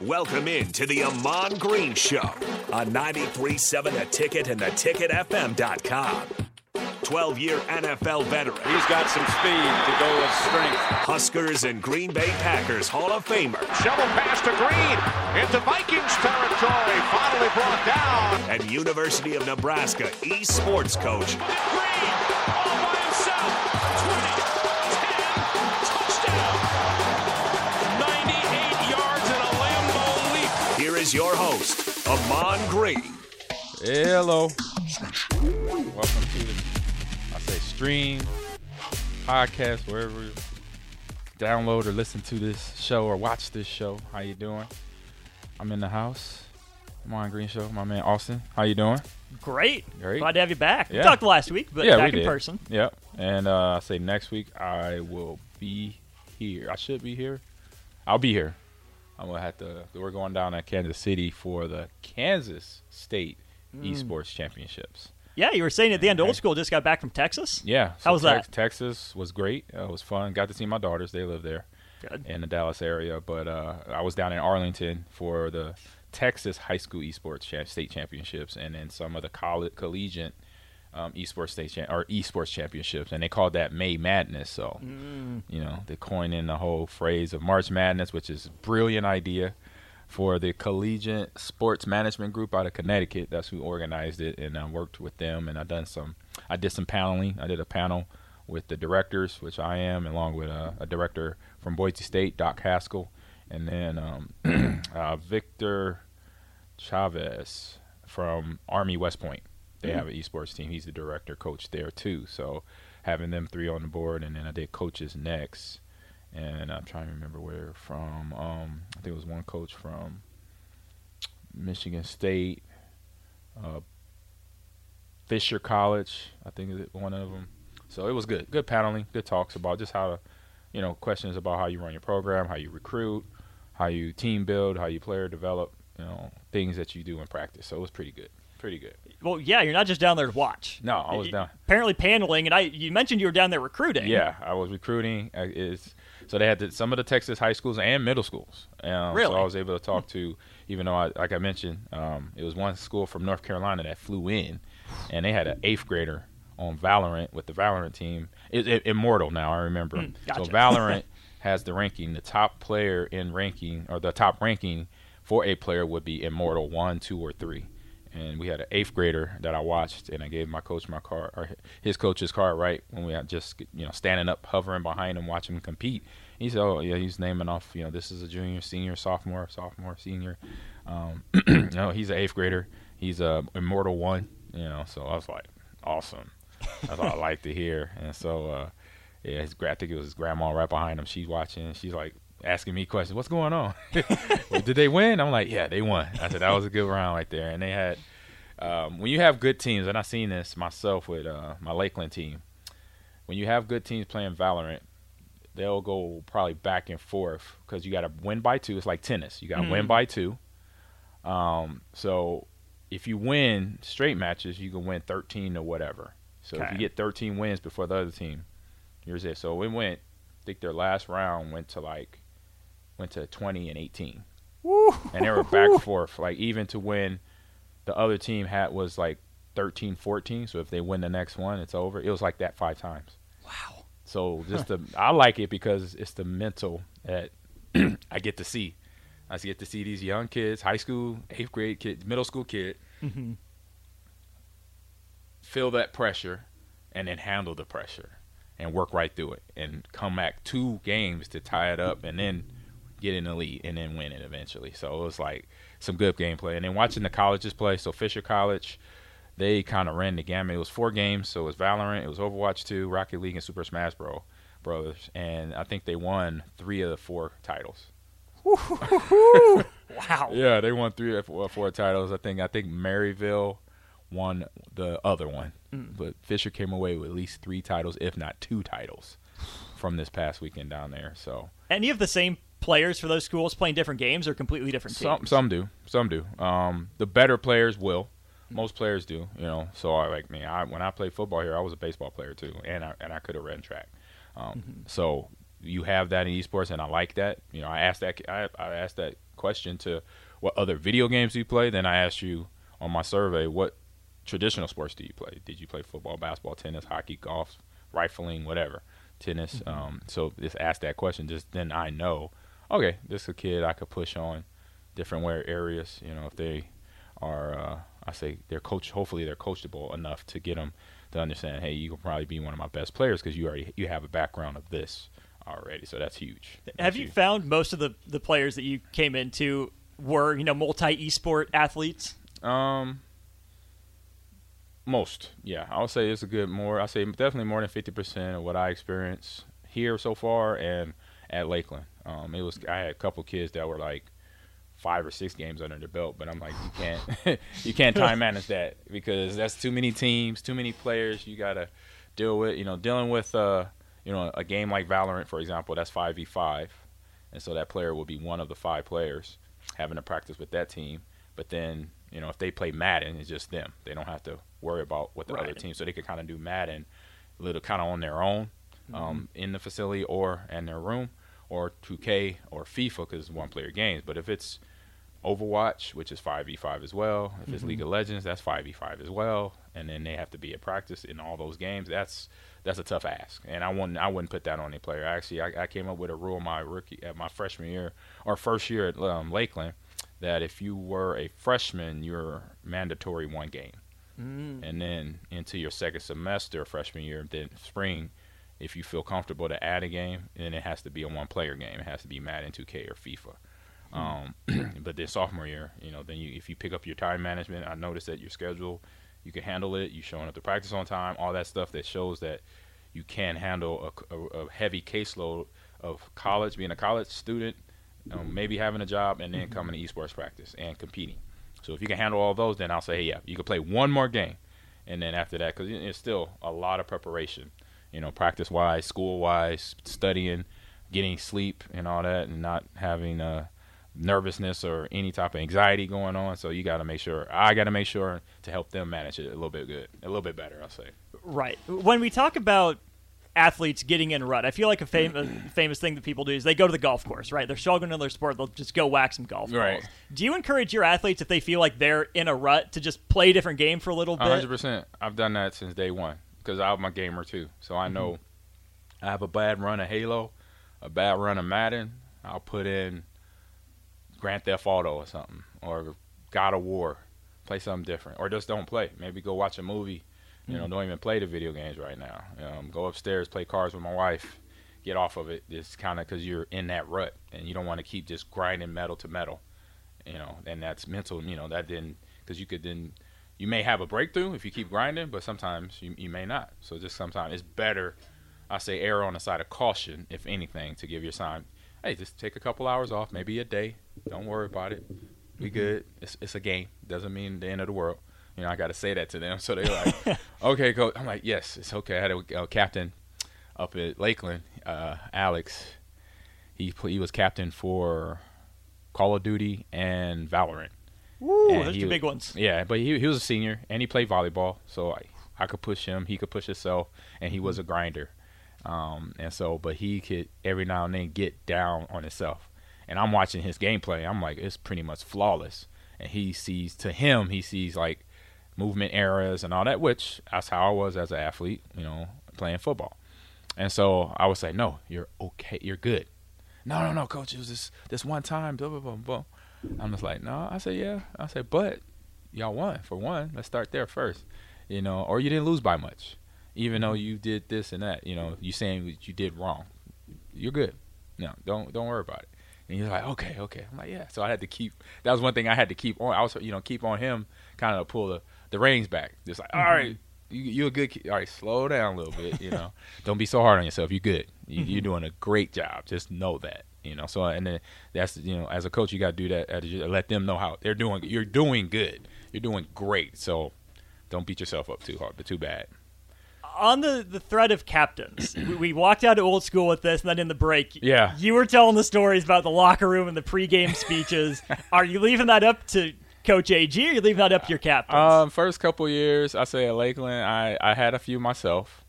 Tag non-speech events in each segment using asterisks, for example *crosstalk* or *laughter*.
Welcome in to the Ahman Green Show on 93.7 The Ticket and theticketfm.com. 12 year NFL veteran. He's got some speed to go with strength. Huskers and Green Bay Packers Hall of Famer. Shovel pass to Green into Vikings territory. Finally brought down. And University of Nebraska esports coach. Green is your host, Ahman Green. Hello. Welcome to the, I say, stream, podcast, wherever you download or listen to this show or watch this show. How you doing? I'm in the house. Ahman Green Show. My man Austin. How you doing? Great. Great. Glad to have you back. Yeah. We talked last week, but yeah, back we in did. person. Yep. And uh, I say next week I will be here. I should be here. I'll be here. I'm gonna have to. We're going down to Kansas City for the Kansas State Mm. Esports Championships. Yeah, you were saying at the end, old school just got back from Texas. Yeah. How was Tex- that? Texas was great. Uh, it was fun. Got to see my daughters. They live there Good. in the Dallas area. But uh, I was down in Arlington for the Texas High School Esports cha- State Championships, and then some of the college collegiate um, esports state cha- or esports championships, and they called that May Madness. So Mm. you know they coined in the whole phrase of March Madness, which is a brilliant idea for the Collegiate Sports Management Group out of Connecticut. That's who organized it, and I worked with them. And I done some, I did some paneling. I did a panel with the directors, which I am, along with uh, a director from Boise State, Doc Haskell, and then um, *clears throat* uh, Victor Chavez from Army West Point. They have an esports team. He's the director, coach there too. So having them three on the board, and then I did coaches next and I'm trying to remember where from. Um, I think it was one coach from Michigan State, uh, Fisher College. I think is one of them. So it was good, good paneling, good talks about just how to, you know, questions about how you run your program, how you recruit, how you team build, how you player develop, you know, things that you do in practice. So it was pretty good, pretty good. Well, yeah, you're not just down there to watch. No, I was down. Apparently paneling, and I you mentioned you were down there recruiting. Yeah, I was recruiting. Is so they had the, some of the Texas high schools and middle schools. Um, Really? So I was able to talk to, even though I, like I mentioned, um, it was one school from North Carolina that flew in, and they had an eighth grader on Valorant with the Valorant team. It, it, Immortal now, I remember. Mm, gotcha. So Valorant *laughs* has the ranking. The top player in ranking, or the top ranking for a player would be Immortal one, two, or three. And we had an eighth grader that I watched, and I gave my coach my card, or his coach's car, right when we had just you know standing up, hovering behind him, watching him compete. He said, "Oh yeah, he's naming off. You know, this is a junior, senior, sophomore, sophomore, senior. Um, *clears throat* know, he's an eighth grader. He's a immortal one. You know, so I was like, awesome. That's what I like to hear. And so, uh, yeah, his I think it was his grandma right behind him. She's watching. She's like asking me questions. What's going on? *laughs* Well, Did they win? I'm like, yeah, they won. I said that was a good round right there. And they had um, when you have good teams, and I've seen this myself with uh, my Lakeland team. When you have good teams playing Valorant, they'll go probably back and forth because you got to win by two. It's like tennis. You got to win by two. Um, so if you win straight matches, you can win 13 or whatever. So if you get 13 wins before the other team, here's it. So we went. I think their last round went to like went to 20 and 18, and they were back and *laughs* forth. Like even to when the other team had was like 13, 14. So if they win the next one, it's over. It was like that five times. Wow. So just the I like it because it's the mental that *clears throat* I get to see. I get to see these young kids, high school, eighth grade kid, middle school kid, Mm-hmm. feel that pressure and then handle the pressure and work right through it and come back two games to tie it up and then get an elite and then win it eventually. So it was like some good gameplay. And then watching the colleges play, so Fisher College, they kind of ran the gamut. It was four games, so it was Valorant, it was Overwatch 2, Rocket League, and Super Smash Bros. Brothers, and I think they won three of the four titles. *laughs* Wow. Yeah, they won three or four, four titles. I think I think Maryville won the other one, mm. but Fisher came away with at least three titles, if not two titles, from this past weekend down there. So Any of the same players for those schools playing different games or completely different some teams? some do, some do. Um, the better players will. Most players do, you know. So I like me. I when I played football here, I was a baseball player too, and I and I could have ran track. Um, So you have that in esports, and I like that. You know, I asked that I, I asked that question to what other video games do you play. Then I asked you on my survey what traditional sports do you play? Did you play football, basketball, tennis, hockey, golf, rifling, whatever, tennis? Mm-hmm. Um, so just ask that question. Just then I know, okay, this is a kid I could push on different wear areas. You know, if they are, uh, I say they're coach. Hopefully, they're coachable enough to get them to understand. Hey, you can probably be one of my best players because you already you have a background of this already. So that's huge. That's have you found most of the the players that you came into were you know multi esport athletes? Um, most, yeah. I would say it's a good more. I say definitely more than fifty percent of what I experience here so far and at Lakeland. Um, it was I had a couple kids that were like five or six games under their belt, but I'm like, you can't *laughs* you can't time *laughs* manage that because that's too many teams, too many players. You gotta deal with you know dealing with uh you know a game like Valorant for example. That's five v five, and so that player will be one of the five players having to practice with that team. But then you know if they play Madden, it's just them. They don't have to worry about what the right. other team, so they could kind of do Madden a little kind of on their own mm-hmm. um, in the facility or in their room or 2K or FIFA because one player games. But if it's Overwatch, which is 5v5 as well. If it's mm-hmm. League of Legends, that's 5v5 as well. And then they have to be at practice in all those games. That's that's a tough ask, and I wouldn't I wouldn't put that on any player. Actually, I, I came up with a rule my rookie at my freshman year or first year at um, Lakeland that if you were a freshman, you're mandatory one game, mm. and then into your second semester, freshman year, then spring, if you feel comfortable to add a game, then it has to be a one player game. It has to be Madden 2K or FIFA. Um, *clears throat* but then sophomore year, you know, then you if you pick up your time management, I noticed that your schedule, you can handle it. You showing up to practice on time, all that stuff that shows that you can handle a, a, a heavy caseload of college, being a college student, um, maybe having a job, and then mm-hmm. coming to esports practice and competing. So if you can handle all those, then I'll say, hey, yeah, you can play one more game, and then after that, because it's still a lot of preparation, you know, practice wise, school wise, studying, getting sleep, and all that, and not having uh, nervousness or any type of anxiety going on. So you got to make sure I got to make sure to help them manage it a little bit good, a little bit better. I'll say. Right. When we talk about athletes getting in rut, I feel like a famous *clears throat* famous thing that people do is they go to the golf course. Right. They're struggling in their sport. They'll just go whack some golf balls. Right. Do you encourage your athletes if they feel like they're in a rut to just play a different game for a little bit? 100. percent I've done that since day one because I'm a gamer too. So I know mm-hmm. I have a bad run of Halo, a bad run of Madden. I'll put in Grand Theft Auto or something, or God of War. Play something different, or just don't play. Maybe go watch a movie. You know, mm. don't even play the video games right now. Um, go upstairs, play cards with my wife. Get off of it. It's kind of because you're in that rut, and you don't want to keep just grinding metal to metal. You know, and that's mental. You know, that didn't because you could then you may have a breakthrough if you keep grinding, but sometimes you, you may not. So just sometimes it's better, I say, err on the side of caution, if anything, to give your sign hey, just take a couple hours off, maybe a day. Don't worry about it. We mm-hmm. good. It's it's a game. Doesn't mean the end of the world. You know, I got to say that to them. *laughs* So they're like, *laughs* okay, coach. I'm like, yes, it's okay. I had a, a captain up at Lakeland, uh, Alex. He he was captain for Call of Duty and Valorant. Woo, and those two big ones. Yeah, but he he was a senior and he played volleyball, so I I could push him. He could push himself, and he was a grinder. Um, and so, but he could every now and then get down on himself. And I'm watching his gameplay. I'm like, it's pretty much flawless. And he sees, to him, he sees like movement errors and all that, which that's how I was as an athlete, you know, playing football. And so I would say, no, you're okay, you're good. No, no, no, coach, it was this this one time, blah blah blah blah. I'm just like, no. I said, yeah. I said, but y'all won for one. Let's start there first, you know, or you didn't lose by much even though you did this and that, you know, you saying that you did wrong. You're good. No, don't don't worry about it. And he's like, okay, okay. I'm like, yeah. So I had to keep. That was one thing I had to keep on. I was, you know, keep on him, kind of pull the the reins back. Just like, all mm-hmm. right, you you a good. Kid. All right, slow down a little bit. You know, *laughs* don't be so hard on yourself. You're good. You, mm-hmm. You're doing a great job. Just know that. You know. So and then that's you know, as a coach, you got to do that. Let them know how they're doing. You're doing good. You're doing great. So don't beat yourself up too hard, but too bad on the, the thread of captains, *clears throat* we, we, walked out of old school with this, and then in the break, yeah, you were telling the stories about the locker room and the pregame speeches. *laughs* Are you leaving that up to Coach AG, or are you leaving that up to your captains? Um, first couple years, I say at Lakeland, I, I had a few myself,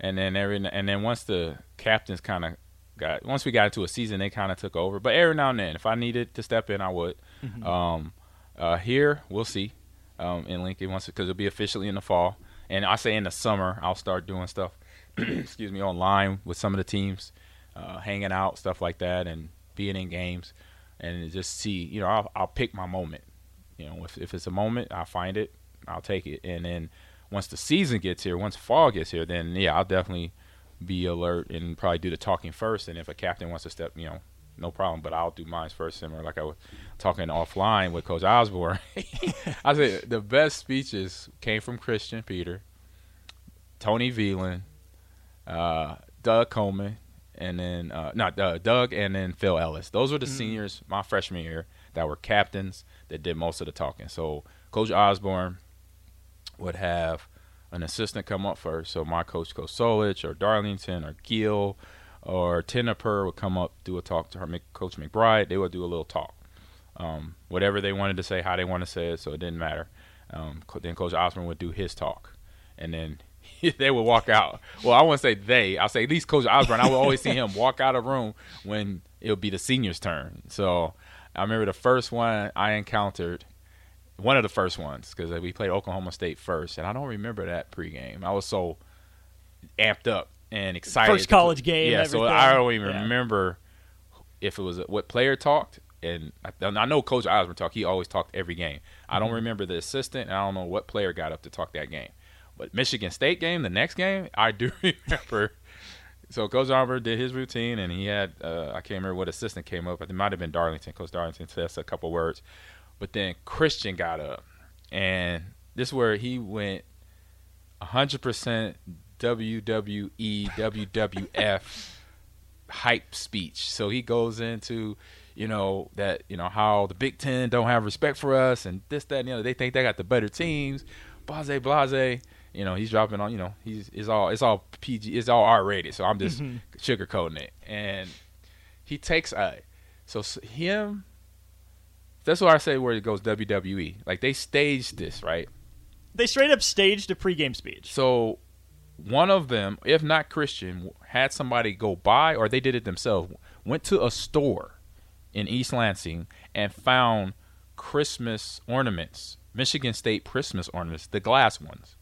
and then every and then once the captains kind of got once we got into a season, they kind of took over. But every now and then, if I needed to step in, I would. Mm-hmm. Um, uh, here, we'll see. Um, in Lincoln, once because it'll be officially in the fall, and I say in the summer, I'll start doing stuff. *clears throat* excuse me, online with some of the teams, uh, hanging out, stuff like that, and being in games, and just see. You know, I'll, I'll pick my moment. You know, if if it's a moment, I'll find it, I'll take it, and then once the season gets here, once fall gets here, then yeah, I'll definitely be alert and probably do the talking first. And if a captain wants to step, you know, no problem. But I'll do mine first, similar like I was talking offline with Coach Osborne. *laughs* I said the best speeches came from Christian Peter, Tony Veland, uh, Doug Colman, and then uh, not uh, Doug, and then Phil Ellis. Those were the mm-hmm. seniors my freshman year that were captains that did most of the talking. So Coach Osborne would have an assistant come up first. So my coach, Coach Solich, or Darlington, or Gill, or Tenopir would come up, do a talk to her, Coach McBride. They would do a little talk. Um, whatever they wanted to say, how they want to say it, so it didn't matter. Um, then Coach Osborne would do his talk, and then *laughs* they would walk out. Well, I wouldn't say they. I'll say at least Coach Osborne. I would always see him walk out of room when it would be the seniors' turn. So I remember the first one I encountered – one of the first ones because we played Oklahoma State first, and I don't remember that pregame. I was so amped up and excited. First college game. Yeah, everything. so I don't even yeah. remember if it was what player talked. And I, I know Coach Osborne talked. He always talked every game. Mm-hmm. I don't mm-hmm. remember the assistant, and I don't know what player got up to talk that game. But Michigan State game, the next game, I do *laughs* remember. so Coach Osborne did his routine, and he had uh, I can't remember what assistant came up. It might have been Darlington. Coach Darlington said a couple words. But then Christian got up, and this is where he went 100% WWE, WWF hype speech. So he goes into, you know, that, you know, how the Big Ten don't have respect for us and this, that, and the other. They think they got the better teams. Blase, blase. You know, he's dropping on, you know, he's it's all it's all PG it's all R rated. So I'm just mm-hmm. sugarcoating it. And he takes a so him that's why I say where it goes WWE. Like they staged this, right? They straight up staged a pregame speech. So one of them, if not Christian, had somebody go by or they did it themselves, went to a store in East Lansing and found Christmas ornaments, Michigan State Christmas ornaments, the glass ones.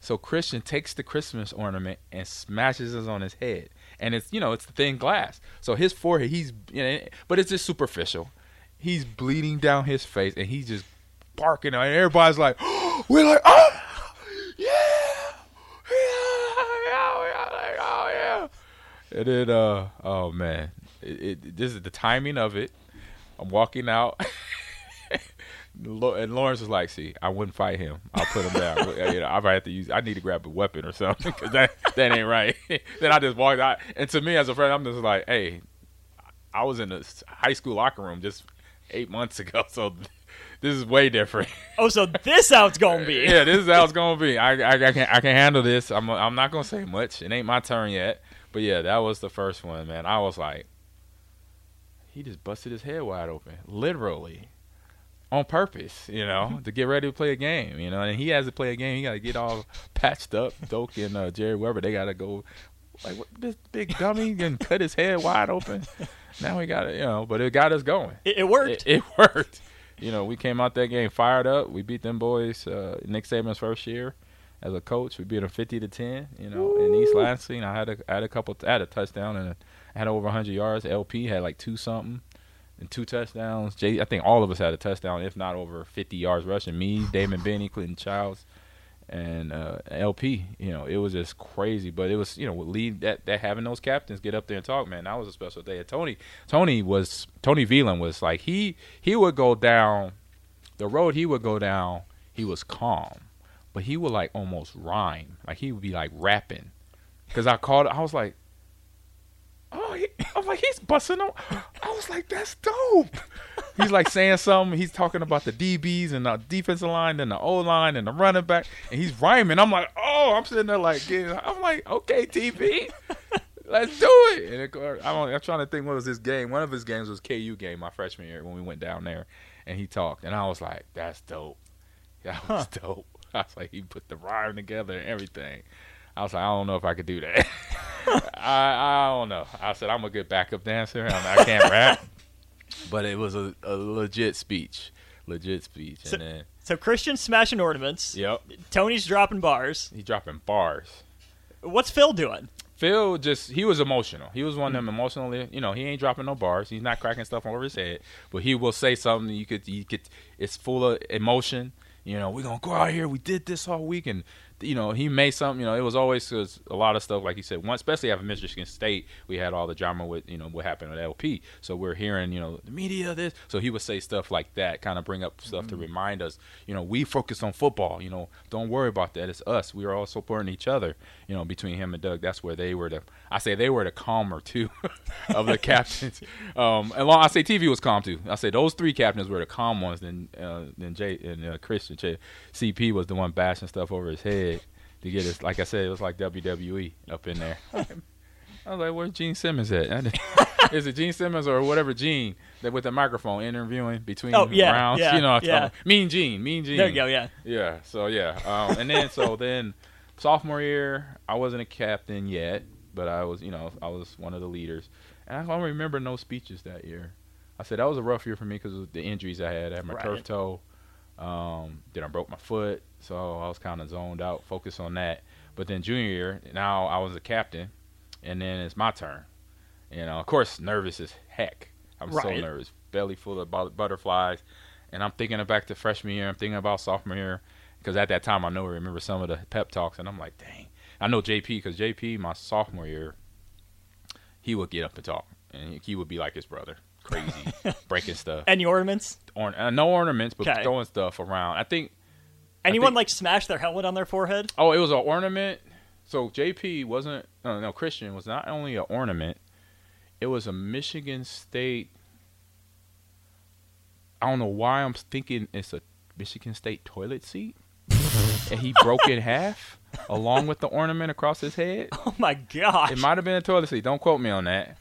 So Christian takes the Christmas ornament and smashes it on his head, and it's you know it's the thin glass. So his forehead, he's you know, but it's just superficial he's bleeding down his face, and he's just barking, and everybody's like, *gasps* we're like, oh, yeah, yeah, yeah, yeah, oh yeah. And then, uh, oh man, it, it, this is the timing of it. I'm walking out. *laughs* and Lawrence was like, "See, I wouldn't fight him. I'll put him down. *laughs* you know, I might have to use. I need to grab a weapon or something because that that ain't right." *laughs* then I just walked out, and to me as a friend, I'm just like, "Hey, I was in a high school locker room just eight months ago. *laughs* So this is way different. Oh, so this how it's gonna be? *laughs* yeah, this is how it's gonna be. I, I, I can I can handle this. I'm I'm not gonna say much. It ain't my turn yet. But yeah, that was the first one, man. I was like, he just busted his head wide open, literally, on purpose. You know, to get ready to play a game. You know, and he has to play a game. He got to get all patched up. Doak and uh, Jerry Weber, they got to go like what, this big dummy and cut his head wide open. *laughs* now we got it, you know, but it got us going. It, it worked. It, it, *laughs* worked. You know, we came out that game fired up. We beat them boys. Uh, Nick Saban's first year as a coach, we beat them fifty to ten. You know, Woo. in East Lansing, I had a I had a couple, I had a touchdown and I had over hundred yards. LP had like two something and two touchdowns. Jay, I think all of us had a touchdown, if not over fifty yards rushing. Me, Damon Benning, Clinton Childs and uh, LP. You know, it was just crazy. But it was you know lead that that having those captains get up there and talk, man. That was a special day. And Tony Tony was Tony Veland was like he he would go down the road he would go down. He was calm, but he would like almost rhyme. Like he would be like rapping. Cause I called. I was like, was like, he's busting on. I was like, that's dope he's like saying something. He's talking about the DBs and the defensive line and the O line and the running back, and he's rhyming. I'm like, oh, I'm sitting there like, I'm like, okay, TV, let's do it. And it, I'm, I'm trying to think what was his game. One of his games was KU game my freshman year when we went down there, and he talked, and I was like, that's dope. That was huh. dope. *laughs* I was like, he put the rhyme together and everything. I was like, I don't know if I could do that. *laughs* *laughs* I, I don't know. I said I'm a good backup dancer. I, I can't *laughs* rap, but it was a, a legit speech, legit speech. So- and then, So Christian's smashing ornaments. yep, Tony's dropping bars. he dropping bars. What's Phil doing? Phil just he was emotional. He was one of them hmm. emotionally. You know, he ain't dropping no bars. He's not cracking stuff over his head, but he will say something. You could you could. It's full of emotion. You know, we're gonna go out here. We did this all week, and you know, he made something. You know, it was always 'cause a lot of stuff, like he said. One, especially after Michigan State, we had all the drama with you know what happened at LP. So we're hearing you know the media this. So he would say stuff like that, kind of bring up stuff to remind us. You know, we focus on football. You know, don't worry about that. It's us. We are all supporting each other. You know, between him and Doug, that's where they were the. I say they were the calmer two *laughs* of the *laughs* captains. Um, and long, I say TV was calm too. I say those three captains were the calm ones. Then uh, then Jay and uh, Christian Jay, CP was the one bashing stuff over his head to get us. Like I said, it was like WWE up in there. *laughs* I was like, where's Gene Simmons at? *laughs* Is it Gene Simmons or whatever Gene that with the microphone interviewing between Oh, yeah, rounds? yeah, you know, yeah. Mean Gene, Mean Gene. There you go. Yeah. Yeah. So yeah, um, and then so *laughs* then sophomore year, I wasn't a captain yet, but I was, you know, I was one of the leaders, and I don't remember no speeches that year. I said that was a rough year for me because of the injuries I had. I had my Right. turf toe, um, then I broke my foot, so I was kind of zoned out, focused on that. But then junior year, now I was a captain, and then it's my turn. You know, of course, nervous as heck. I'm so nervous, belly full of butterflies, and I'm thinking back to freshman year. I'm thinking about sophomore year because at that time I know I remember some of the pep talks, and I'm like, dang. I know JP because JP my sophomore year, he would get up and talk, and he would be like his brother, crazy, *laughs* breaking stuff, Any ornaments? Orn- uh, no ornaments, but Okay. throwing stuff around. I think Anyone think- like smash their helmet on their forehead? Oh, it was an ornament. So JP wasn't. No, no, Christian was not only an ornament. It was a Michigan State. I don't know why I'm thinking it's a Michigan State toilet seat, *laughs* and he broke in half along with the ornament across his head. Oh my gosh. It might have been a toilet seat. Don't quote me on that.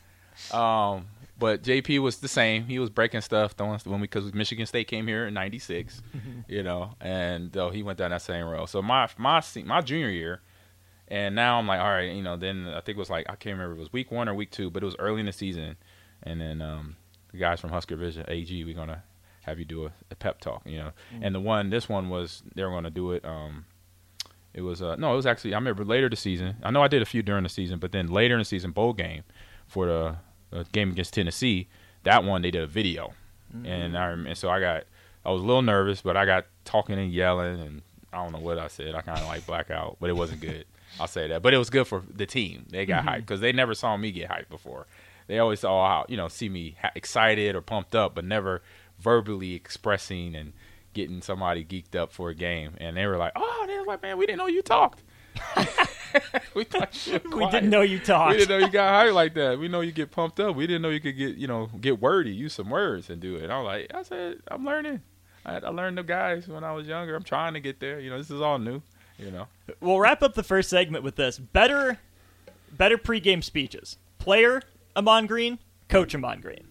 Um, but JP was the same. He was breaking stuff throwing when we because Michigan State came here in '96, *laughs* you know, and uh, he went down that same road. So my my my junior year, and now I'm like, all right, you know. Then I think it was like I can't remember if it was week one or week two, but it was early in the season, and then um, the guys from Husker Vision AG, we're gonna have you do a, a pep talk, you know. And the one, this one was they were gonna do it. Um, it was uh no, it was actually I remember later the season. I know I did a few during the season, but then later in the season bowl game for the uh, game against Tennessee, that one they did a video, and I and so I got I was a little nervous, but I got talking and yelling, and I don't know what I said. I kind of like black out, but it wasn't good. *laughs* I'll say that, but it was good for the team. They got hyped because they never saw me get hyped before. They always saw how you know see me excited or pumped up, but never verbally expressing and getting somebody geeked up for a game. And they were like, "Oh, they were like, man, we didn't know you talked." *laughs* we thought you we didn't know you talked. We didn't know you got hyped like that. We know you get pumped up. We didn't know you could get, you know, get wordy, use some words and do it. I was like, I said, I'm learning. I, I learned the guys when I was younger. I'm trying to get there. You know, this is all new. You know, We'll wrap up the first segment with this: better, better pregame speeches. Player Ahman Green, Coach Ahman Green.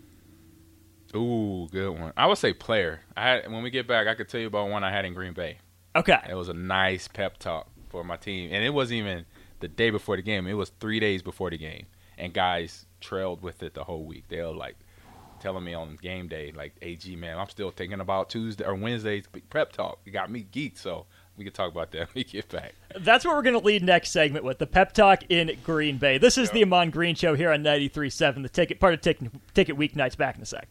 ooh, good one. I would say player. I had when we get back, I could tell you about one I had in Green Bay. Okay. It was a nice pep talk for my team, and it wasn't even the day before the game. It was three days before the game, and guys trailed with it the whole week. They were like telling me on game day, like, "Ag man, I'm still thinking about Tuesday or Wednesday's prep talk. It got me geeked." So we could talk about that *laughs* when we get back. That's what we're going to lead next segment with the pep talk in Green Bay. This is the Ahman Green Show here on 93.7, the ticket part of ticket, ticket weeknights. Back in a sec.